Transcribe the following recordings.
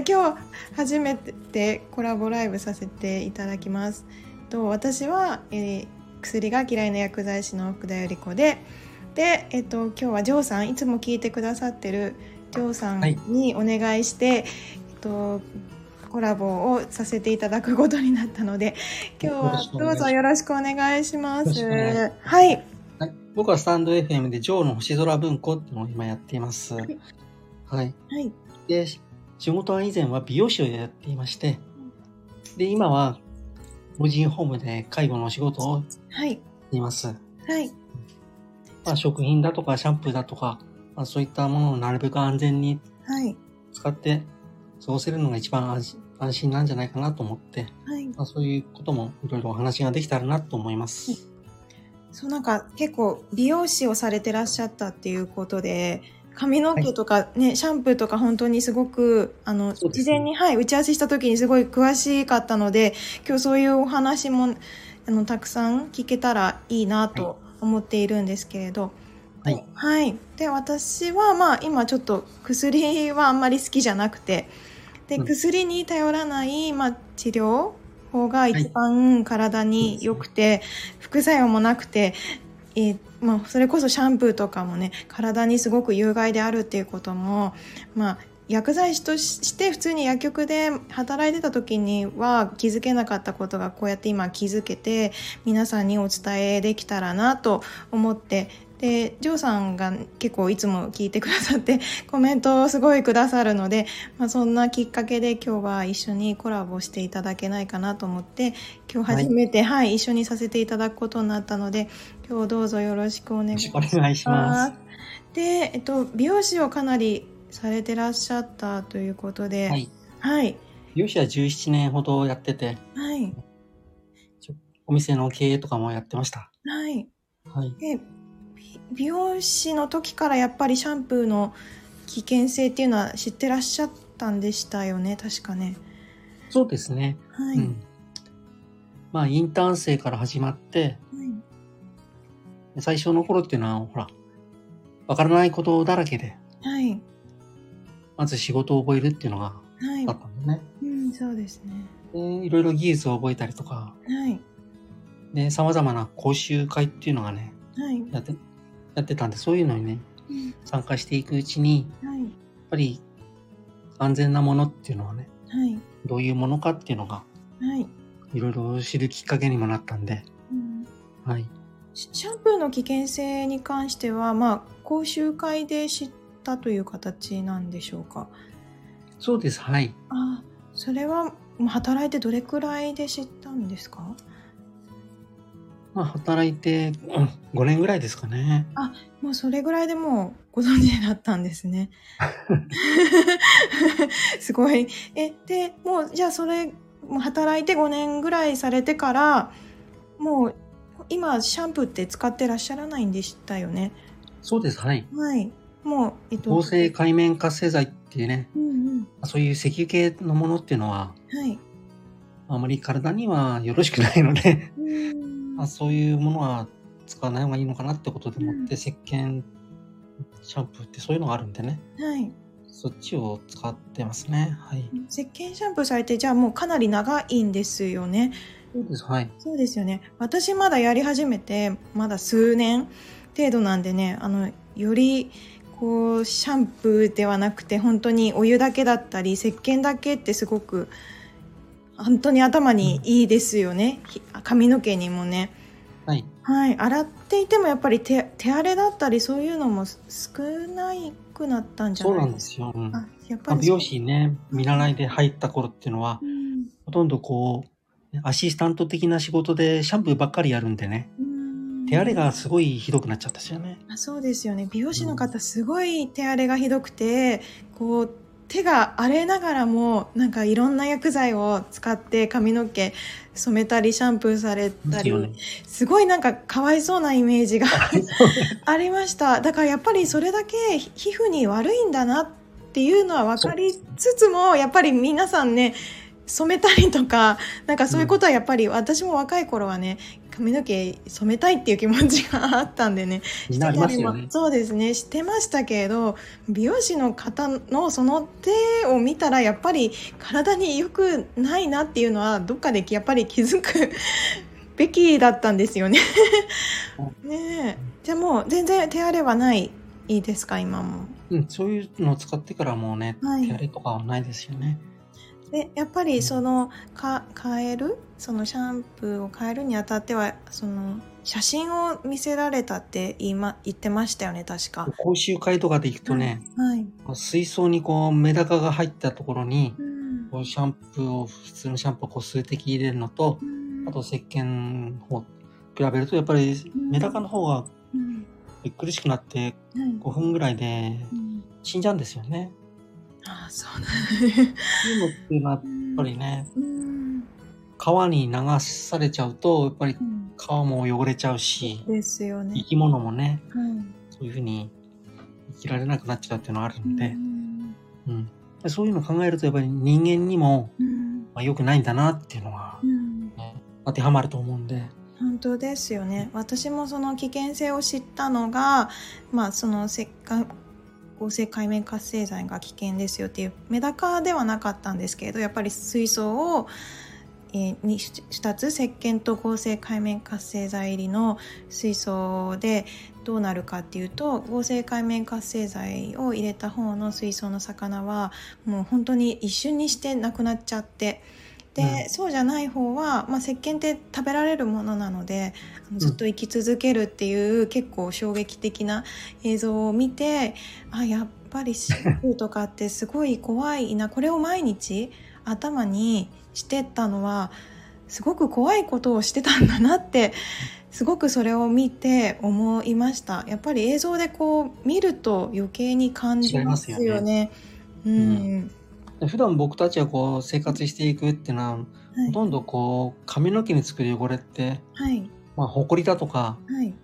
今日初めてコラボライブさせていただきますと私は、えー、薬が嫌いな薬剤師の福田由里子でで、えっと、今日はジョーさんいつも聞いてくださってるジョーさんにお願いして、はい、えっと、コラボをさせていただくことになったので今日はどうぞよろしくお願いします。はい、はい、僕はスタンド FM でジョーの星空文庫っていうのを今やっています。はい。はい。で、仕事は以前は美容師をやっていまして、で、今は老人ホームで介護のお仕事をはい。います。はい。まあ、食品だとかシャンプーだとか、まあ、そういったものをなるべく安全に使って過ごせるのが一番安心なんじゃないかなと思って、はい。まあ、そういうこともいろいろお話ができたらなと思います。はい、そうなんか結構美容師をされてらっしゃったっていうことで、髪の毛とかね、はい、シャンプーとか本当にすごく、あの、ね、事前に、はい、打ち合わせした時にすごい詳しかったので、今日そういうお話も、あの、たくさん聞けたらいいなと思っているんですけれど、はい。はい。で、私は、まあ、今ちょっと薬はあんまり好きじゃなくて、で、薬に頼らない、まあ、治療法が一番体に良くて、はい、副作用もなくて、えー、まあ、それこそシャンプーとかもね体にすごく有害であるっていうことも、まあ、薬剤師として普通に薬局で働いてた時には気づけなかったことがこうやって今気づけて皆さんにお伝えできたらなと思ってでジョーさんが結構いつも聞いてくださって コメントをすごいくださるので、まあ、そんなきっかけで今日は一緒にコラボしていただけないかなと思って今日初めて、はい、はい、一緒にさせていただくことになったので今日どうぞよろしくお願いします。お願いしますで、えっと、美容師をかなりされてらっしゃったということで、はい。はい。美容師は17年ほどやってて、はい。お店の経営とかもやってました。はい。はい。で、美容師の時からやっぱりシャンプーの危険性っていうのは知ってらっしゃったんでしたよね、確かね。そうですね。はい。うん、まあ、インターン生から始まって、はい、最初の頃っていうのは、ほら、わからないことだらけで、はい。まず仕事を覚えるっていうのがあったんだね。うん、そうですね。で、いろいろ技術を覚えたりとか、はい。で、様々な講習会っていうのがね、はい。やって、やってたんで、そういうのにね、うん、参加していくうちに、はい。やっぱり安全なものっていうのはね、はい。どういうものかっていうのが、はい。いろいろ知るきっかけにもなったんで、うん、はい。シャンプーの危険性に関しては、まあ、講習会で知ったという形なんでしょうか？そうですはいあそれは働いてどれくらいで知ったんですか？まあ働いて、うん、5年ぐらいですかね。あもうそれぐらいでもうご存知だったんですね。すごい。えでもうじゃあそれもう働いて5年ぐらいされてからもう今シャンプーって使ってらっしゃらないんでしたよね。そうですはい。はい。もう、えっと、合成海面活性剤っていうね、うん。うん、そういう石油系のものっていうのは、はい、あまり体にはよろしくないのでまあ、そういうものは使わない方がいいのかなってことでもって、うん、石鹸シャンプーってそういうのがあるんでね、はい、そっちを使ってますね。はい。石鹸シャンプーされて、じゃあもうかなり長いんですよね。そうです。はい。そうですよね。私まだやり始めて、まだ数年程度なんでね、あの、よりこうシャンプーではなくて本当にお湯だけだったり石鹸だけってすごく本当に頭にいいですよね、うん、髪の毛にもね。はい、はい、洗っていてもやっぱり手手荒れだったりそういうのも少ないくなったんじゃないですか？そうなんですよ。うん、あやっぱり美容師ね見習いで入った頃っていうのは、うん、ほとんどこうアシスタント的な仕事でシャンプーばっかりやるんでね。うん手荒れがすごいひどくなっちゃったしよね。あそうですよね。美容師の方、すごい手荒れがひどくて、こう、手が荒れながらもなんかいろんな薬剤を使って髪の毛染めたりシャンプーされたり、ね、すごいなんかかわいそうなイメージが ありました。だからやっぱりそれだけ皮膚に悪いんだなっていうのは分かりつつもやっぱり皆さんね染めたりとかなんかそういうことはやっぱり、私も若い頃はね髪の毛染めたいっていう気持ちがあったんでね。なりますよね。そうですね。してましたけど美容師の方のその手を見たらやっぱり体に良くないなっていうのはどっかでやっぱり気づく べきだったんですよね。ねじゃあもう全然手荒れはないいいですか？今も、うん、そういうのを使ってからもうね、はい、手荒れとかはないですよねでやっぱりそのか変える？そのシャンプーを変えるにあたってはその写真を見せられたって言い、ま、言ってましたよね確か。講習会とかで行くとね、はい、水槽にこうメダカが入ったところに、うん、シャンプーを普通のシャンプーを数滴入れるのと、うん、あと石鹸を比べるとやっぱりメダカの方がびっくりしくなって5分ぐらいで死んじゃうんですよね。ああそうなんだ、ね。っていうのはやっぱりね、川に流されちゃうとやっぱり川も汚れちゃうし、ですよね。生き物もね、そういうふうに生きられなくなっちゃうっていうのはあるので、うん、うん、そういうのを考えるとやっぱり人間にも、まあ、良くないんだなっていうのは、ね、当てはまると思うんで。本当ですよね。私もその危険性を知ったのが、まあ、その石化合成海面活性剤が危険ですよっていうメダカではなかったんですけれどやっぱり水槽を、えー、に2つ石鹸と合成海面活性剤入りの水槽でどうなるかっていうと合成海面活性剤を入れた方の水槽の魚はもう本当に一瞬にしてなくなっちゃって。で、うん、そうじゃない方は、まあ、石鹸って食べられるものなのでずっと生き続けるっていう、うん、結構衝撃的な映像を見てあやっぱりシャンプーとかってすごい怖いなこれを毎日頭にしてたのはすごく怖いことをしてたんだなってすごくそれを見て思いました。やっぱり映像でこう見ると余計に感じますよね。よね。うん、うん普段僕たちはこう生活していくっていうのは、はい、ほとんどこう髪の毛につく汚れって、はい、まあ埃だとか、はい、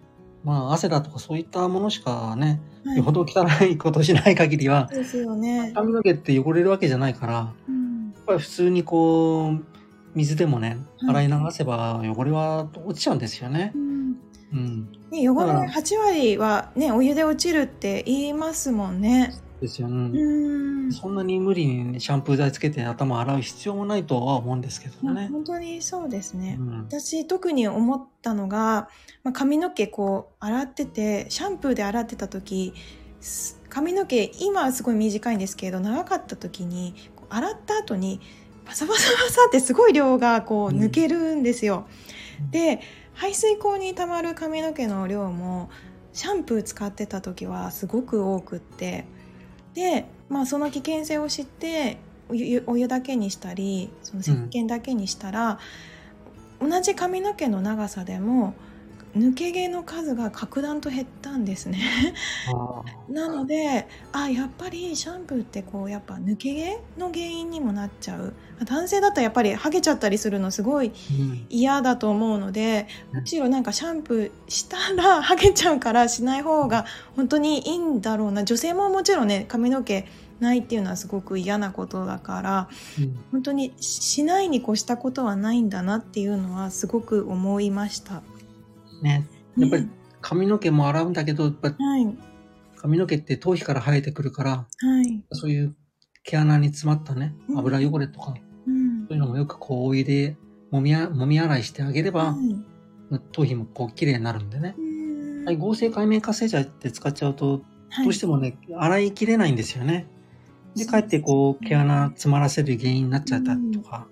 まあ汗だとかそういったものしかね、はい、よほど汚いことしない限りは、ですよね、髪の毛って汚れるわけじゃないから、うん、やっぱり普通にこう水でもね洗い流せば汚れは落ちちゃうんですよね。うん。うん、ね、汚れ8割はねお湯で落ちるって言いますもんね。ですよね。うんそんなに無理にシャンプー剤つけて頭洗う必要もないとは思うんですけどね。本当にそうですね。うん、私特に思ったのが、まあ、髪の毛こう洗っててシャンプーで洗ってた時髪の毛今はすごい短いんですけど長かった時に洗った後にパサパサパサってすごい量がこう抜けるんですよ。うん、で排水口にたまる髪の毛の量もシャンプー使ってた時はすごく多くってで、まあ、その危険性を知ってお湯お湯だけにしたりその石鹸だけにしたら、うん、同じ髪の毛の長さでも抜け毛の数が格段と減ったんですね。なのであやっぱりシャンプーってこうやっぱ抜け毛の原因にもなっちゃう。男性だったらやっぱりハゲちゃったりするのすごい嫌だと思うので、うん、むしろなんかシャンプーしたら ハゲちゃうからしない方が本当にいいんだろうな。女性ももちろんね髪の毛ないっていうのはすごく嫌なことだから、うん、本当にしないに越したことはないんだなっていうのはすごく思いました。ね。やっぱり髪の毛も洗うんだけど、やっぱ髪の毛って頭皮から生えてくるから、はい、そういう毛穴に詰まったね、油汚れとか、うん、そういうのもよくこうお湯でもみもみ洗いしてあげれば、はい、頭皮もこう綺麗になるんでね。はい、合成海面活性剤って使っちゃうと、どうしてもね、洗いきれないんですよね。で、かえってこう、毛穴詰まらせる原因になっちゃったりとか、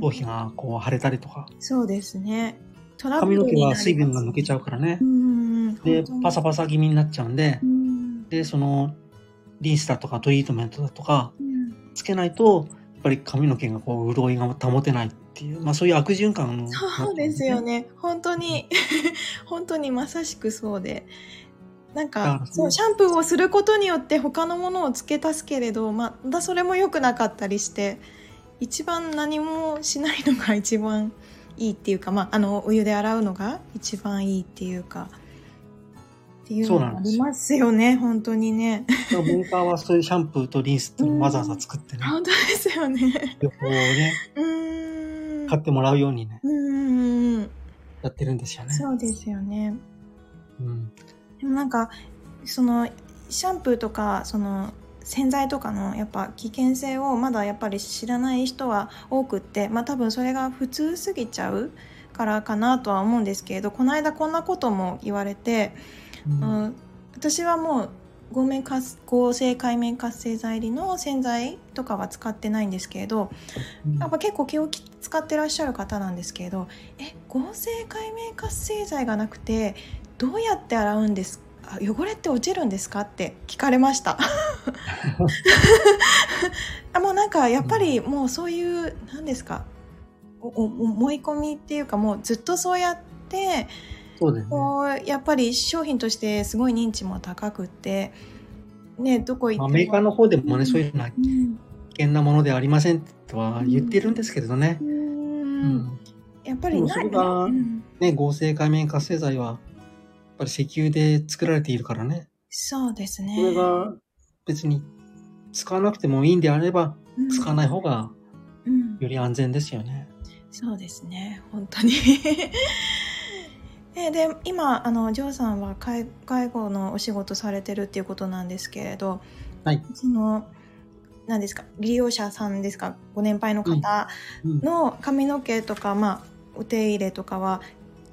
頭皮がこう腫れたりとか。そうですね。髪の毛は水分が抜けちゃうからね。で、パサパサ気味になっちゃうんで、で、その、リンスだとかトリートメントだとか、つけないと、やっぱり髪の毛がこう、潤いが保てないっていう、まあそういう悪循環の、ね、そうですよね。本当に、本当にまさしくそうで。なんか、そう、シャンプーをすることによって他のものを付け足すけれど、まだそれも良くなかったりして、一番何もしないのが一番いいっていうか、まあ、あのお湯で洗うのが一番いいっていうかっていうのがありますよね本当にね。メーカーはそういうシャンプーとリンスってわざわざ作ってね。本当ですよね。両方ね。うん買ってもらうようにね。うんやってるんですよね。そうですよね。うん。でもなんか、その、シャンプーとか、その、洗剤とかのやっぱ危険性をまだやっぱり知らない人は多くってまあ多分それが普通すぎちゃうからかなとは思うんですけれどこの間こんなことも言われて、うん、うん、私はもう合面活合成界面活性剤入りの洗剤とかは使ってないんですけれど、やっぱ結構気を使ってらっしゃる方なんですけれどえ合成界面活性剤がなくてどうやって洗うんですか汚れって落ちるんですか？って聞かれました。あもうなんかやっぱりもうそういう何ですか？思い込みっていうかもうずっとそうやってそうね、こうやっぱり商品としてすごい認知も高くて、ね、どこ行っても、まあ、メーカーの方でもね、そういうのは危険なものではありませんとは言ってるんですけれどね。うん、やっぱりそれが、ね、合成界面活性剤は、ぱり石油で作られているからね。そうですね。それが別に使わなくてもいいんであれば、使わない方がより安全ですよね。そうですね、本当に。でで今あのジョーさんは介介護のお仕事されてるっていうことなんですけれど、はい、その何ですか？利用者さんですか？ご年配の方の髪の毛とか、まあ、お手入れとかは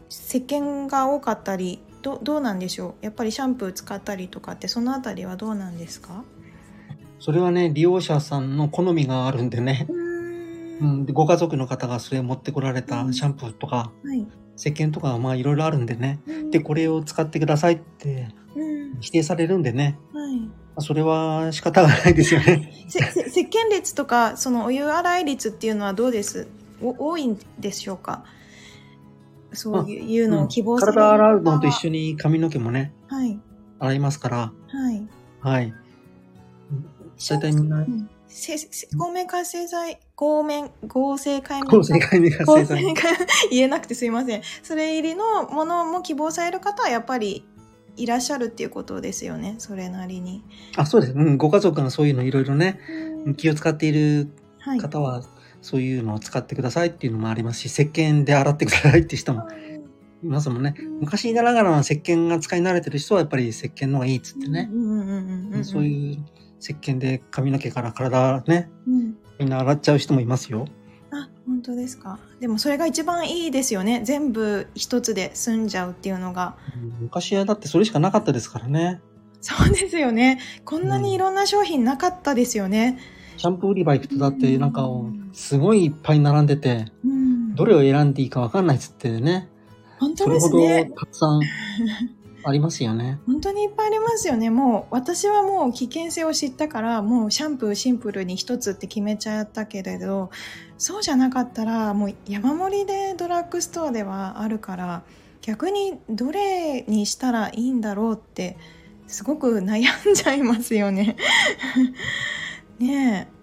石鹸が多かったりどどうなんでしょう？やっぱりシャンプー使ったりとかってそのあたりはどうなんですか？それはね利用者さんの好みがあるんでね。うん、でご家族の方がそれを持ってこられたシャンプーとか、はい、石鹸とかまあいろいろあるんでね、うん、でこれを使ってくださいって否定されるんでね、はい、それは仕方がないですよね。石鹸率とかそのお湯洗い率っていうのはどうです？多いんでしょうか？そういうのを希望する、うん、体洗うのと一緒に髪の毛もね、はい、洗いますからはいはい大体みんな、うん合面活性剤、合面、合成界面。合成界面活性剤。言えなくてすいません。それ入りのものも希望される方はやっぱりいらっしゃるっていうことですよね。それなりに。あ、そうです。うん。ご家族がそういうのいろいろね、気を使っている方は、そういうのを使ってくださいっていうのもありますし、石鹸で洗ってくださいって人もいますもんね。昔ながらの石鹸が使い慣れてる人はやっぱり石鹸の方がいいっつってね。そういう石鹸で髪の毛から体ね、うん、みんな洗っちゃう人もいますよ。あ、本当ですか。でもそれが一番いいですよね。全部一つで済んじゃうっていうのが。昔はだってそれしかなかったですからね。そうですよね。こんなにいろんな商品なかったですよね。うん、シャンプー売り場行くとだってなんかすごいいっぱい並んでて、うん、どれを選んでいいかわかんないっつってね。本当ですね。たくさんありますよね。本当にいっぱいありますよね。もう私はもう危険性を知ったからもうシャンプーシンプルに一つって決めちゃったけれどそうじゃなかったらもう山盛りでドラッグストアではあるから逆にどれにしたらいいんだろうってすごく悩んじゃいますよね。ねえ。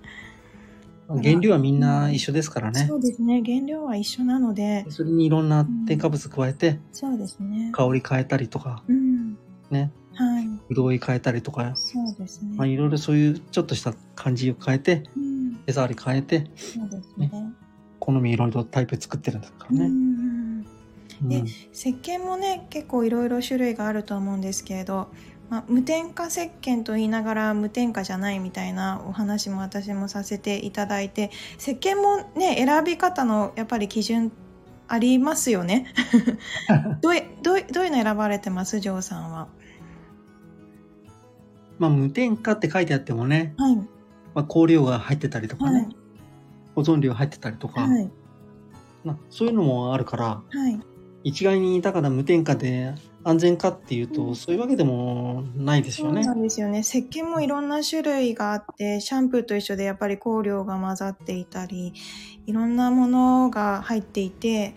原料はみんな一緒ですからね。そうですね。原料は一緒なので。それにいろんな添加物加えて、うん、そうですね。香り変えたりとか、うん、ね。はい。潤い変えたりとか、そうですね。まあいろいろそういうちょっとした感じを変えて、うん、手触り変えて、そうですね。ね好みいろいろタイプ作ってるんですからね。うん、で、石鹸もね、結構いろいろ種類があると思うんですけれど、まあ、無添加石鹸と言いながら無添加じゃないみたいなお話も私もさせていただいて石鹸もね選び方のやっぱり基準ありますよね。どうどうどういうの選ばれてます？ジョーさんは。まあ無添加って書いてあってもね、はい、まあ、香料が入ってたりとかね、はい、保存料入ってたりとか、はい、まあ、そういうのもあるから、はい、一概にだから無添加で安全かっていうと、うん、そういうわけでもないですよね。そうなんですよね。石鹸もいろんな種類があって、シャンプーと一緒でやっぱり香料が混ざっていたり、いろんなものが入っていて、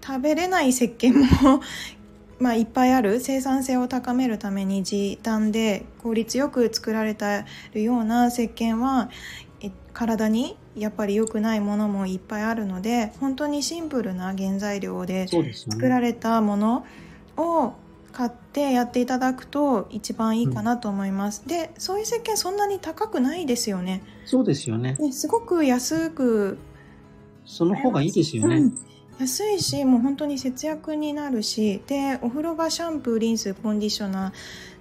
食べれない石鹸も まあ、いっぱいある生産性を高めるために時短で効率よく作られたるような石鹸は体にやっぱり良くないものもいっぱいあるので本当にシンプルな原材料で作られたものを買ってやっていただくと一番いいかなと思います。うん、で、そういう石鹸そんなに高くないですよね。そうですよね。ねすごく安く。その方がいいですよね。うん、安いしもう本当に節約になるしでお風呂場シャンプーリンスコンディショナ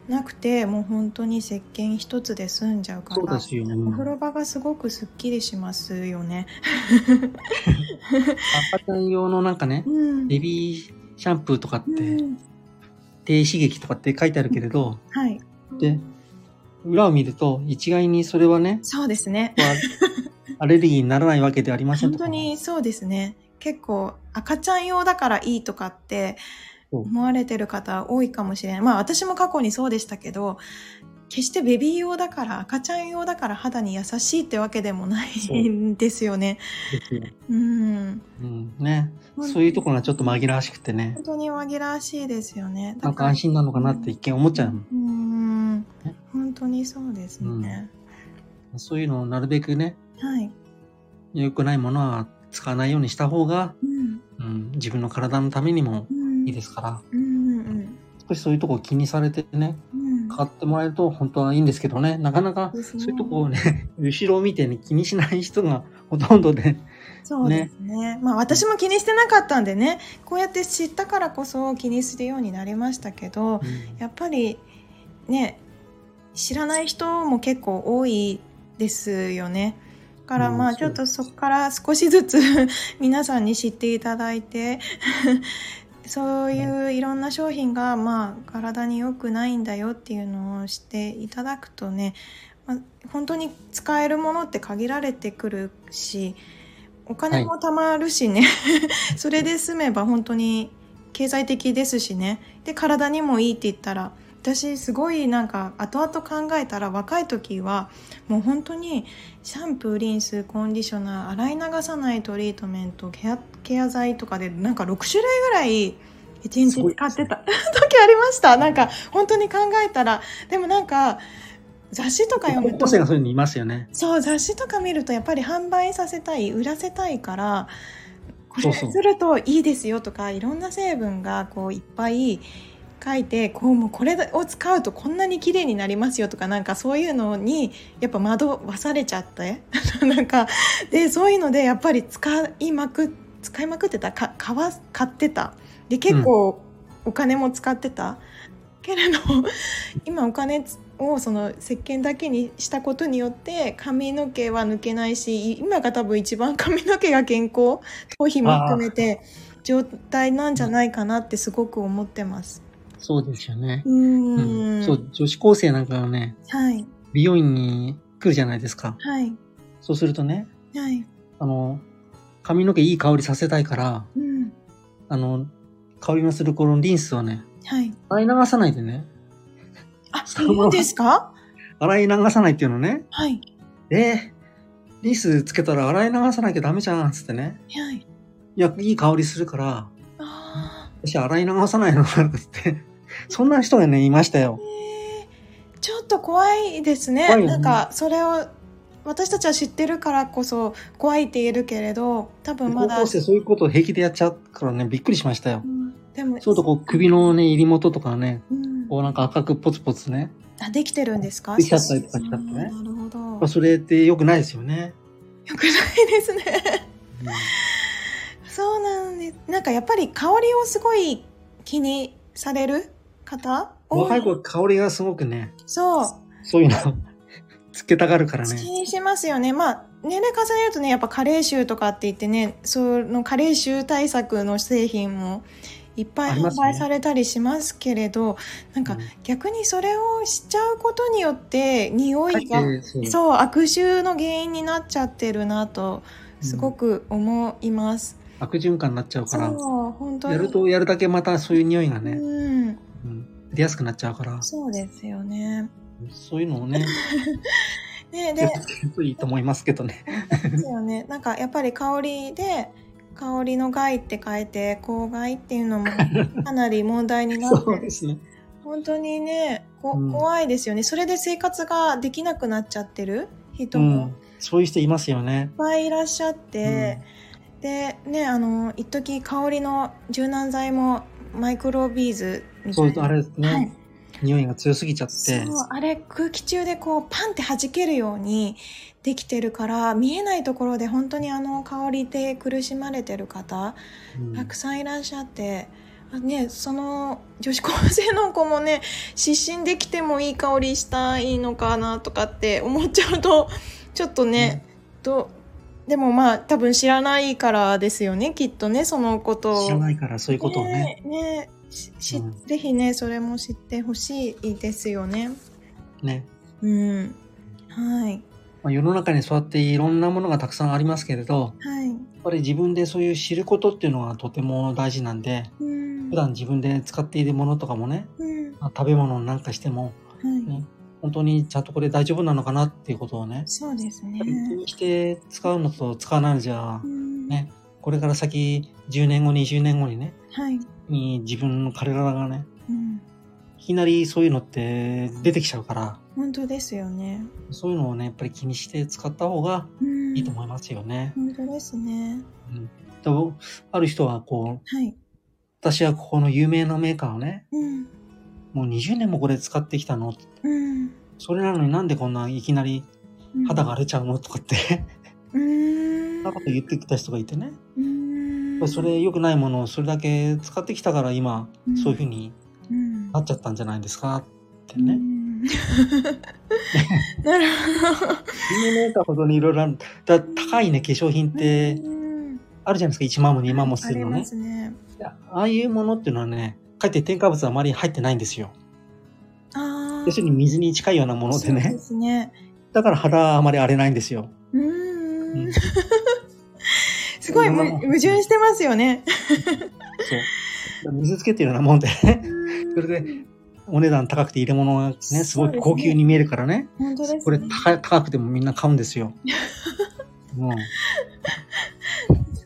ーなくてもう本当に石鹸一つで済んじゃうからそうですよね。お風呂場がすごくすっきりしますよね。赤ちゃん用のなんかね、うんベビーシャンプーとかって、うん低刺激とかって書いてあるけれど、はい、で、裏を見ると、一概にそれはね、そうですね。まあアレルギーにならないわけではありません本当。にそうですね。結構赤ちゃん用だからいいとかって思われてる方多いかもしれない。まあ私も過去にそうでしたけど、決してベビー用だから赤ちゃん用だから肌に優しいってわけでもないんですよね。うん。うん、ね。うんそういうところがちょっと紛らわしくてね本、当に紛らわしいですよね。なんか安心なのかなって一見思っちゃう。うんね。本当にそうですね。そういうのをなるべくね、はい。良くないものは使わないようにした方が、うん。うん、自分の体のためにもうん。いいですから、うんうん少しそういうとこを気にされてね、うん。買ってもらえると本当はいいんですけどね、なかなかそういうとこをね、後ろを見てね、気にしない人が ほとんどで、そうですね。まあ私も気にしてなかったんでね、こうやって知ったからこそ気にするようになりましたけど、やっぱりね、知らない人も結構多いですよね。だからうんまあちょっとそこから少しずつ 皆さんに知っていただいて、そういういろんな商品がまあ体に良くないんだよっていうのを知っていただくとね、まあ、本当に使えるものって限られてくるしお金も貯まるしね、それで済めば本当に経済的ですしね。で体にもいいって言ったら私すごいなんか後々考えたら若い時はもう本当にシャンプーリンスコンディショナー洗い流さないトリートメントケアケア剤とかでなんか6種類ぐらい一日使ってた。時ありました。なんか本当に考えたら。でもなんか雑誌とか読むとそういうのいますよね。そう雑誌とか見るとやっぱり販売させたい売らせたいからこれするといいですよとかいろんな成分がこういっぱい書いてこうもうこれを使うとこんなに綺麗になりますよとかなんかそういうのにやっぱ惑わされちゃって。なんかでそういうのでやっぱり使いまく使いまくってた。か買わ買ってた。で結構お金も使ってた、けれど今お金をその石鹸だけにしたことによって髪の毛は抜けないし今が多分一番髪の毛が健康頭皮も含めて状態なんじゃないかなってすごく思ってます。そうですよね。ううんんそう、女子高生なんかがね、はい美容院に来るじゃないですか。はいそうするとね、はい。あの、髪の毛いい香りさせたいから、うんあの、香りのするこのリンスをね、はい。洗い流さないでね、あ、そのままいいんですか？洗い流さないっていうのね、はいえー、リンスつけたら洗い流さなきゃダメじゃん、つってね。はい。いや、いい香りするから、あ私洗い流さないのか って。そんな人がね、いましたよちょっと怖いですね。ねなんかそれを私たちは知ってるからこそ怖いって言えるけれど、多分まだ高校。生そういうことを平気でやっちゃうからね、びっくりしましたよう。んでもそうとこう首のね、入り元とかね、うんこうなんか赤くポツポツね。あできてるんですか？できちゃったりとかしちゃってねなるほど。まあそれって良くないですよね。よくないですね。そうなんです。なんかやっぱり香りをすごい気にされる方？多若い子は香りがすごくね、そう。そういうの つけたがるから気ね。にしますよね。まあ、年齢重ねるとね、やっぱ加齢臭とかって言ってね、その加齢臭対策の製品もいっぱい販売されたりしますけれど、なんかうん逆にそれをしちゃうことによって、匂いが、そうそう、悪臭の原因になっちゃってるなと、すごく思います。悪循環になっちゃうから、そう、本当に。やるとやるだけまたそういう匂いがね、うん、うん出やすくなっちゃうから、そうですよね。そういうのをね、ねでいいと思いますけどね。ですよね。なんかやっぱり香りで香りの害って書いて香害っていうのもかなり問題になってうですね。本当にねこうん怖いですよね。それで生活ができなくなっちゃってる人うもいっん。そういう人いますよね。ぱいいらっしゃって、でねあの一時香りの柔軟剤もマイクロビーズそうあれですね。はい匂いが強すぎちゃって。そう、あれ空気中でこうパンって弾けるようにできてるから見えないところで本当にあの香りで苦しまれてる方、たくさんいらっしゃって。ね、その女子高生の子もね失神できてもいい香りしたいのかなとかって思っちゃうとちょっとね、うん、とでもまあ多分知らないからですよねきっとねそのことを知らないからそういうことをねねねし、うん、ぜひねそれも知ってほしいですよね。ね。うん。はい。まあ、世の中にそうやっていろんなものがたくさんありますけれど、はい、やっぱり自分でそういう知ることっていうのがとても大事なんで、うん、普段自分で使っているものとかもね、うん、まあ、食べ物なんかしても、はい、ね、本当にちゃんとこれ大丈夫なのかなっていうことをね、そうですね。気にして使うのと使わないのじゃ、うん、ね、これから先10年後、20年後にね、はい、に自分の体がね、うん、いきなりそういうのって出てきちゃうから、本当ですよね。そういうのをね、やっぱり気にして使った方がいいと思いますよね。うん、本当ですね。うん。とある人はこう、はい、私はここの有名なメーカーをね、うん、もう20年もこれ使ってきたの。うん、それなのになんでこんないきなり肌が荒れちゃうの？とかってうん、なこと言ってきた人がいてね。うん、それ良くないものをそれだけ使ってきたから今、そういうふうになっちゃったんじゃないですか？ってね。なるほど。有名メーカーほどにいろいろだ高いね、化粧品って、あるじゃないですか、1万も2万もするのね。ねああいうものっていうのはね、かえって添加物はあまり入ってないんですよ。あ要するに水に近いようなものでね。そうですね。だから肌はあまり荒れないんですよ。うん。すごい矛盾してますよね。そう。水つけてるようなもんでね。それで、お値段高くて入れ物がね、すごい高級に見えるからね。本当です、ね、これ高くてもみんな買うんですよ。うん。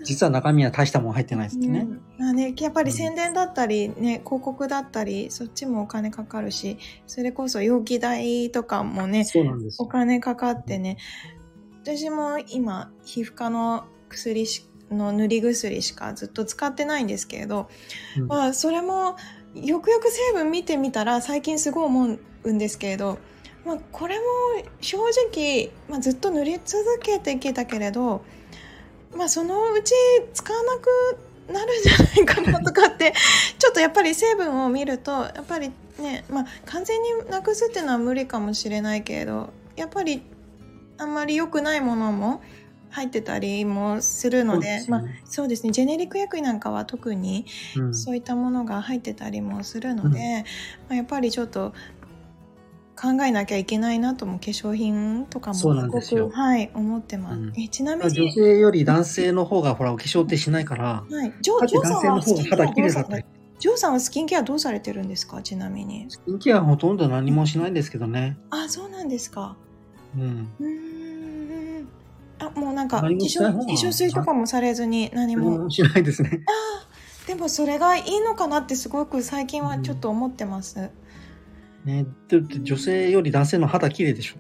実は中身は大したもん入ってないですってね。うん、あねやっぱり宣伝だったり、ね、広告だったり、そっちもお金かかるし、それこそ容器代とかもね、お金かかってね、私も今、皮膚科の薬の塗り薬しかずっと使ってないんですけれど、うん、まあ、それも、よくよく成分見てみたら最近すごい思うんですけれど、まあ、これも正直、まあ、ずっと塗り続けてきたけれど、まあ、そのうち使わなくなるんじゃないかなとかって ちょっとやっぱり成分を見るとやっぱりね、まあ、完全になくすっていうのは無理かもしれないけれどやっぱりあんまり良くないものも入ってたりもするので、ね、まあ、そうですね。ジェネリック薬なんかは特にそういったものが入ってたりもするので、うん、まあ、やっぱりちょっと考えなきゃいけないなとも化粧品とかもすごくはい思ってます、うん、えちなみに女性より男性の方がほらお化粧ってしないから、はい、ジョジョさんはスキンケアどうされジョーさんはスキンケアどうされてるんですか？ちなみに。スキンケアはほとんど何もしないんですけどね。あそうなんですか。うん。うんあもうなんか化粧化粧水とかもされずに何もしないですねあでもそれがいいのかなってすごく最近はちょっと思ってます、うんね、だって女性より男性の肌綺麗でしょ。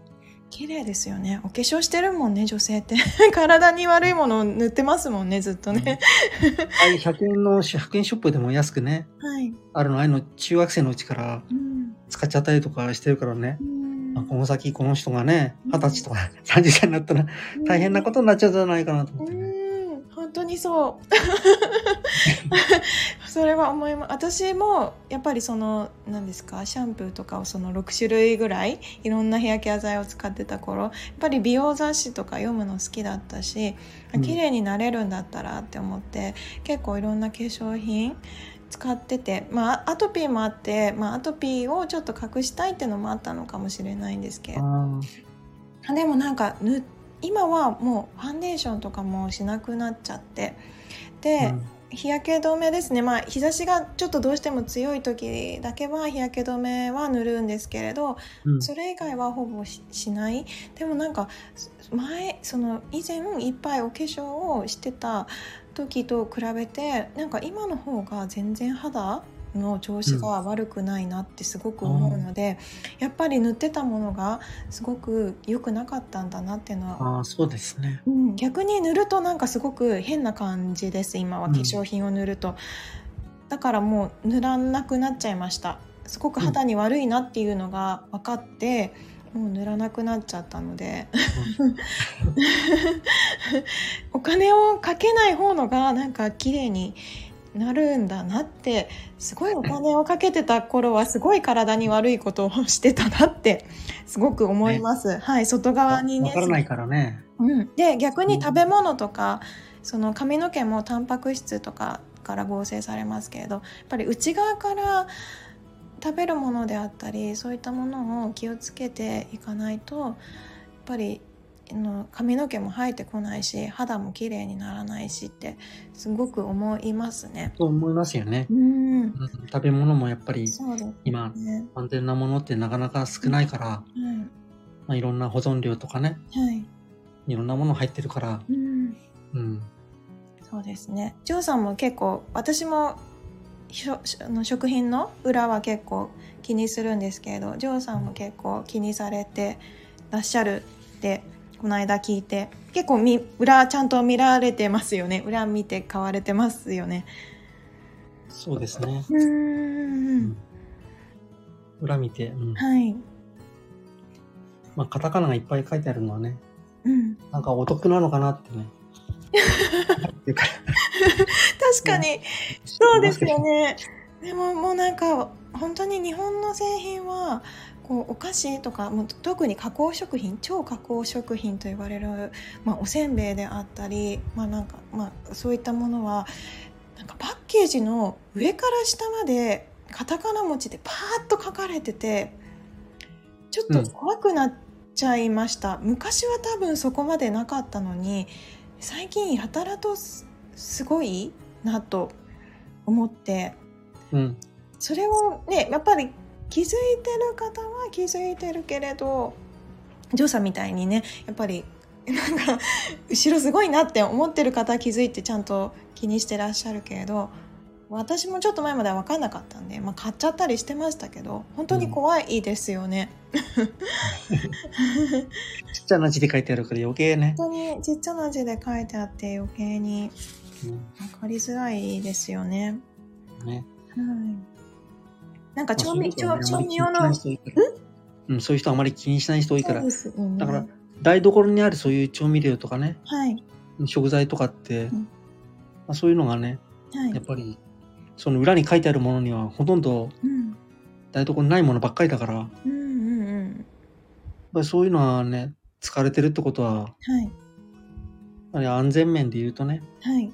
綺麗ですよね。お化粧してるもんね、女性って。体に悪いものを塗ってますもんね、ずっとね。ああいう100円の、100円ショップでも安くね、はい、あるの、ああいうの中学生のうちから使っちゃったりとかしてるからね。まあ、この先この人がね、二十歳とか30歳になったら大変なことになっちゃうんじゃないかなと思って、ね。本当にそう。それは思います。私もやっぱりその何ですかシャンプーとかをその6種類ぐらいいろんなヘアケア剤を使ってた頃やっぱり美容雑誌とか読むの好きだったし、うん、綺麗になれるんだったらって思って結構いろんな化粧品使ってて、まあ、アトピーもあって、まあ、アトピーをちょっと隠したいっていうのもあったのかもしれないんですけど。でもなんか塗今はもうファンデーションとかもしなくなっちゃって。で、うん、日焼け止めですね。まあ日差しがちょっとどうしても強い時だけは日焼け止めは塗るんですけれど、うん、それ以外はほぼしない。でもなんか前その以前いっぱいお化粧をしてた時と比べてなんか今の方が全然肌の調子が悪くないなってすごく思うので、うん、やっぱり塗ってたものがすごく良くなかったんだなっていうのはあそうですね、うん、逆に塗るとなんかすごく変な感じです今は。化粧品を塗ると、うん、だからもう塗らなくなっちゃいました。すごく肌に悪いなっていうのが分かって、もう塗らなくなっちゃったので お金をかけない方のがなんか綺麗になるんだなってすごいお金をかけてた頃はすごい体に悪いことをしてたなってすごく思います。はい外側にねわからないからね。うん、で逆に食べ物とかその髪の毛もタンパク質とかから合成されますけれどやっぱり内側から食べるものであったりそういったものを気をつけていかないとやっぱりあの髪の毛も生えてこないし肌も綺麗にならないしってすごく思いますね。と思いますよね。うん、うん食べ物もやっぱりそうです今ね。安全なものってなかなか少ないから、はいまあ、いろんな保存料とかね、はい。いろんなもの入ってるから、うん。うん。そうですね。ジョーさんも結構私もの食品の裏は結構気にするんですけれどジョーさんも結構気にされてらっしゃるってこの間聞いて結構み裏ちゃんと見られてますよね裏見て買われてますよね。そうですね。うーん裏見て、うん。はい。まあ、カタカナがいっぱい書いてあるのはね、うん、なんかお得なのかなってね。っていうか確かにそうですよね。でももうなんか本当に日本の製品はこうお菓子とかも特に加工食品超加工食品と言われる、まあ、おせんべいであったり、まあなんかまあ、そういったものはなんかパッケージの上から下までカタカナ文字でパーッと書かれててちょっと怖くなっちゃいました、昔は多分そこまでなかったのに最近やたらとすごいなと思ってうん。それをねやっぱり気づいてる方は気づいてるけれどジョーさんみたいにねやっぱりなんか後ろすごいなって思ってる方は気づいてちゃんと気にしてらっしゃるけれど私もちょっと前までは分かんなかったんで、まあ、買っちゃったりしてましたけど本当に怖いですよね。ちっちゃな字で書いてあるから余計ね。本当にちっちゃな字で書いてあって余計に分かりづらいですよね。うん。ね。はい。なんか調味、まあ調味用の。うん、そういう人はあまり気にしない人多いからねだから、台所にあるそういう調味料とかね、はい。食材とかって、うんまあ、そういうのがね、はいやっ。ぱり、その裏に書いてあるものにはほとんどうん。台所にないものばっかりだから、うんうんうん。そういうのはね、疲れてるってことは、はい。安全面で言うとね、はい。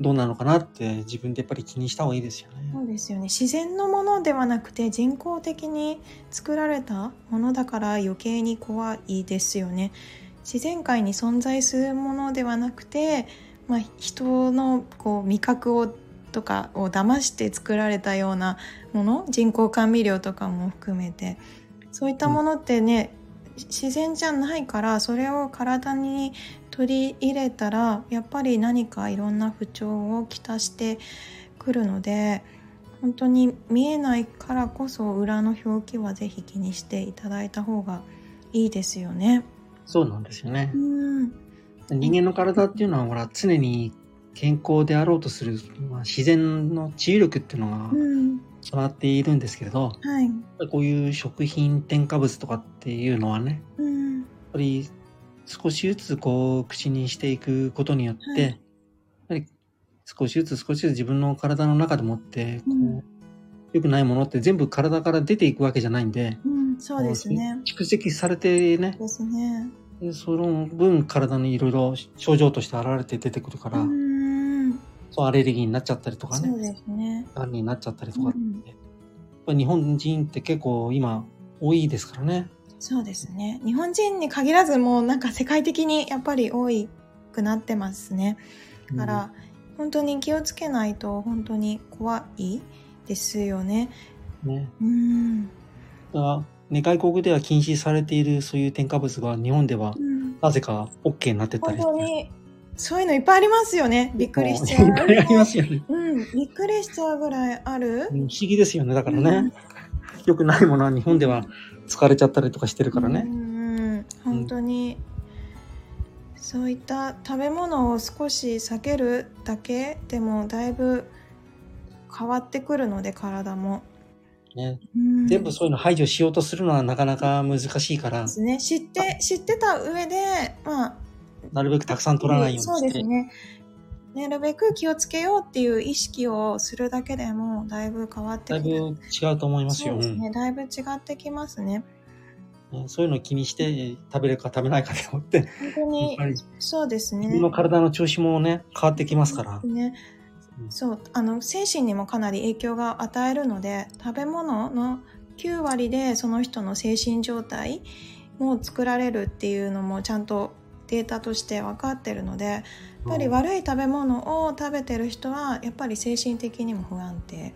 どうなのかなって自分でやっぱり気にした方がいいですよね。そうですよね。自然のものではなくて人工的に作られたものだから余計に怖いですよね。自然界に存在するものではなくて、まあ、人のこう味覚をとかを騙して作られたようなもの人工甘味料とかも含めてそういったものってね、自然じゃないからそれを体に取り入れたらやっぱり何かいろんな不調をきたしてくるので本当に見えないからこそ裏の表記はぜひ気にしていただいた方がいいですよね。そうなんですよねう。ん、人間の体っていうのは、ほら、常に健康であろうとする、まあ、自然の治癒力っていうのがうん、備わっているんですけれど、はい、こういう食品添加物とかっていうのはね、うん、やっぱり少しずつこう口にしていくことによって、はい少しずつ少しずつ自分の体の中でもって、こう、うん良くないものって全部体から出ていくわけじゃないんで、うん、そうですね。蓄積されてね、ですね。でその分体にいろいろ症状として現れて出てくるから、うん、そうアレルギーになっちゃったりとかそうね、ですね。になっちゃったりとか、日本人って結構今多いですからね。そうですね。日本人に限らずもうなんか世界的にやっぱり多くなってますね。だから、本当に気をつけないと本当に怖いですよね。うん、ね。うん。だから、ね、外国では禁止されているそういう添加物が日本ではうんなぜか OK になってた本りして。当にそういうのいっぱいありますよね。びっくりしちゃ。いうっぱいありますよね。うん、びっくりしちゃうぐらいあるうん不思議ですよね。だからね、良くないものは日本では使われちゃったりとかしてるからね。うんうん、本当に、そういった食べ物を少し避けるだけでもだいぶ変わってくるので体もね、全部そういうの排除しようとするのはなかなか難しいから。ですね。知って、知ってた上で、まあ。なるべくたくさん取らないようにして。そうですね。なるべく気をつけようっていう意識をするだけでもだいぶ変わってくる。だいぶ違うと思いますよ。そうですね。だいぶ違ってきますね。そういうのを気にして食べるか食べないかでもって。本当に、そうですね。自分の体の調子もね、変わってきますから。ね。そう、あの、精神にもかなり影響が与えるので、食べ物の9割でその人の精神状態も作られるっていうのもちゃんとデータとして分かってるのでやっぱり悪い食べ物を食べてる人はやっぱり精神的にも不安定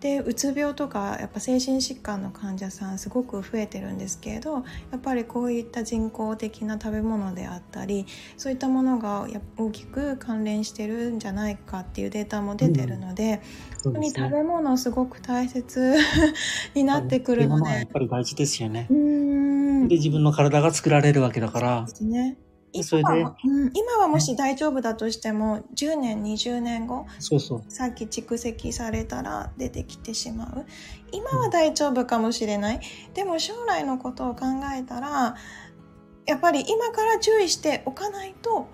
でうつ病とかやっぱ精神疾患の患者さんすごく増えてるんですけれどやっぱりこういった人工的な食べ物であったりそういったものが大きく関連してるんじゃないかっていうデータも出てるので、うん、本当に食べ物すごく大切 になってくるので。やっぱり大事ですよね。で自分の体が作られるわけだから。ですね。それで、うん、今はもし大丈夫だとしても、10年20年後そうそう。さっき蓄積されたら出てきてしまう。今は大丈夫かもしれない、うん、でも将来のことを考えたらやっぱり今から注意しておかないと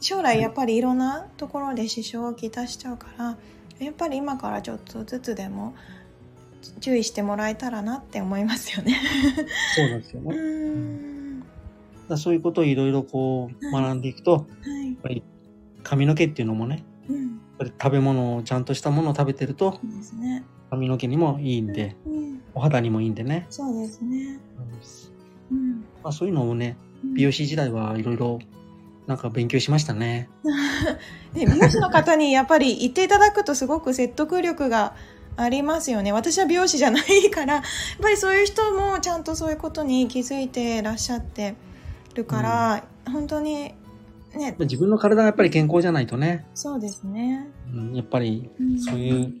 将来やっぱりいろんなところで支障をきたしちゃうからやっぱり今からちょっとずつでも注意してもらえたらなって思いますよね。そうなんですよね。だそういうことをいろいろこう学んでいくと、はい、やっぱり髪の毛っていうのもね、うん、やっぱり食べ物をちゃんとしたものを食べてると、ね、髪の毛にもいいんで、うん、お肌にもいいんでね。そうですね。うん、まあ、そういうのをね、美容師時代はいろいろなんか勉強しましたね。ね美容師の方にやっぱり言っていただくとすごく説得力がありますよね。私は美容師じゃないからやっぱりそういう人もちゃんとそういうことに気づいてらっしゃってるから、うん、本当にね。自分の体がやっぱり健康じゃないとね。そうですね、うん、やっぱりそういう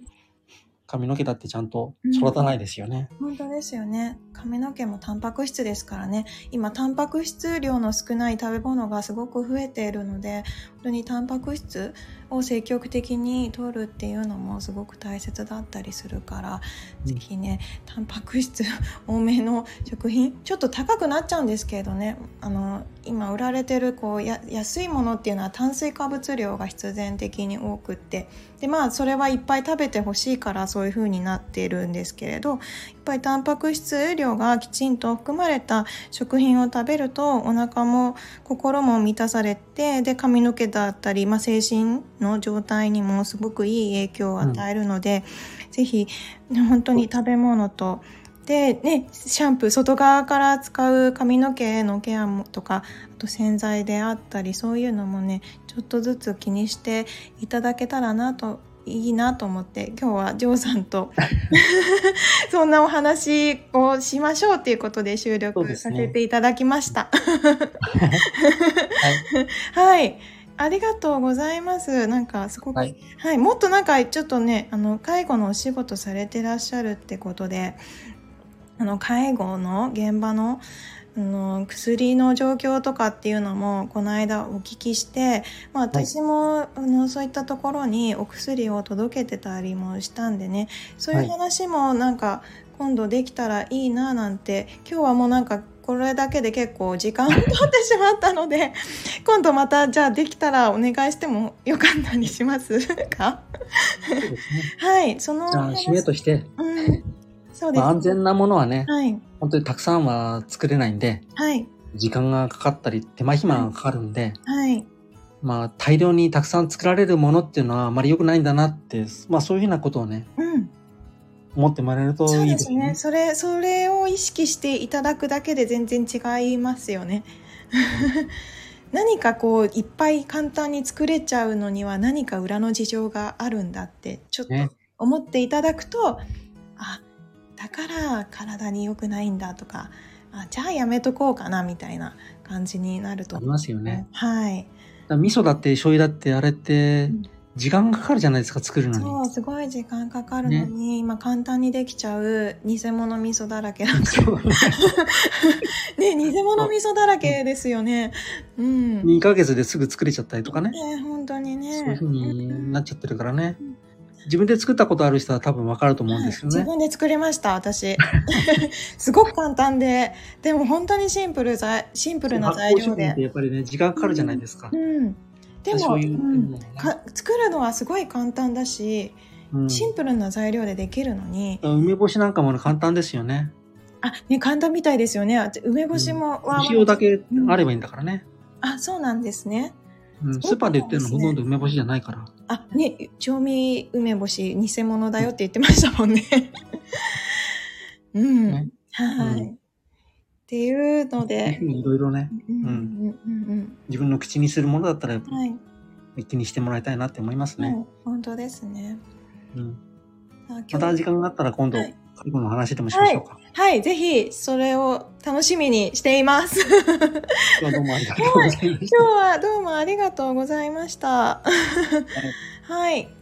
髪の毛だってちゃんと育たないですよね、うん、本当ですよね。髪の毛もタンパク質ですからね。今タンパク質量の少ない食べ物がすごく増えているので本当にタンパク質を積極的に取るっていうのもすごく大切だったりするから、うん、ぜひねタンパク質多めの食品ちょっと高くなっちゃうんですけれどねあの今売られてるこうや安いものっていうのは炭水化物量が必然的に多くってでまあそれはいっぱい食べてほしいからそういう風になっているんですけれどやっぱりタンパク質量がきちんと含まれた食品を食べるとお腹も心も満たされてで髪の毛だったり、まあ、精神の状態にもすごくいい影響を与えるので、うん、ぜひ本当に食べ物とでねシャンプー外側から使う髪の毛のケアとかあと洗剤であったりそういうのもねちょっとずつ気にしていただけたらなといいなと思って今日はジョーさんと そんなお話をしましょうっていうことで収録させていただきました。はい、はい。ありがとうございます。なんかすごく、はい、はい、もっとなんかちょっとね、あの介護のお仕事されてらっしゃるってことで、あの介護の現場のあの薬の状況とかっていうのもこの間お聞きして、まあ、私も、はい、あのそういったところにお薬を届けてたりもしたんでね。そういう話もなんか今度できたらいいななんて今日はもうなんかこれだけで結構時間を取ってしまったので 今度またじゃあできたらお願いしてもよかったりしますか？そうですね。はい、その。締めとして、うんそうです、まあ、安全なものはね、はい、本当にたくさんは作れないんで、はい、時間がかかったり手間暇がかかるんで、はい、まあ大量にたくさん作られるものっていうのはあまり良くないんだなって、まあそういうふうなことをね、うん、思ってもらえるといいですね。それ、それを意識していただくだけで全然違いますよね。何かこういっぱい簡単に作れちゃうのには何か裏の事情があるんだってちょっと思っていただくと、ね、あだから体に良くないんだとかあじゃあやめとこうかなみたいな感じになると思いますよね。はい。味噌だって醤油だってあれって時間かかるじゃないですか作るのに。そうすごい時間かかるのに、ね、今簡単にできちゃう偽物味噌だらけなんですね偽物味噌だらけですよね。うん。2ヶ月ですぐ作れちゃったりとかね。ね本当にね。そういうふうになっちゃってるからね。うん自分で作ったことある人は多分わかると思うんですよね。自分で作りました、私。すごく簡単で、でも本当にシンプル材、シンプルな材料で。やっぱりね、時間かかるじゃないですか。うん。うん、でも、作るのはすごい簡単だし、うん、シンプルな材料でできるのに。梅干しなんかも簡単ですよね。あ、ね、簡単みたいですよね。梅干しも、うん、塩だけあればいいんだからね。あ、そうなんですね。うん、スーパーで売ってるのほとんど梅干しじゃないから。あ、ね、調味梅干し偽物だよって言ってましたもんね。うん。ね、はい、うん、っていうので。いろいろね、うん。自分の口にするものだったら、はい、気にしてもらいたいなって思いますね。本当ですね。うん。また時間があったら今度、はい介護の話でもしましょうか。はい、はい、ぜひ、それを楽しみにしています。今日はどうもありがとうございました。今日はどうもありがとうございました。はい、はい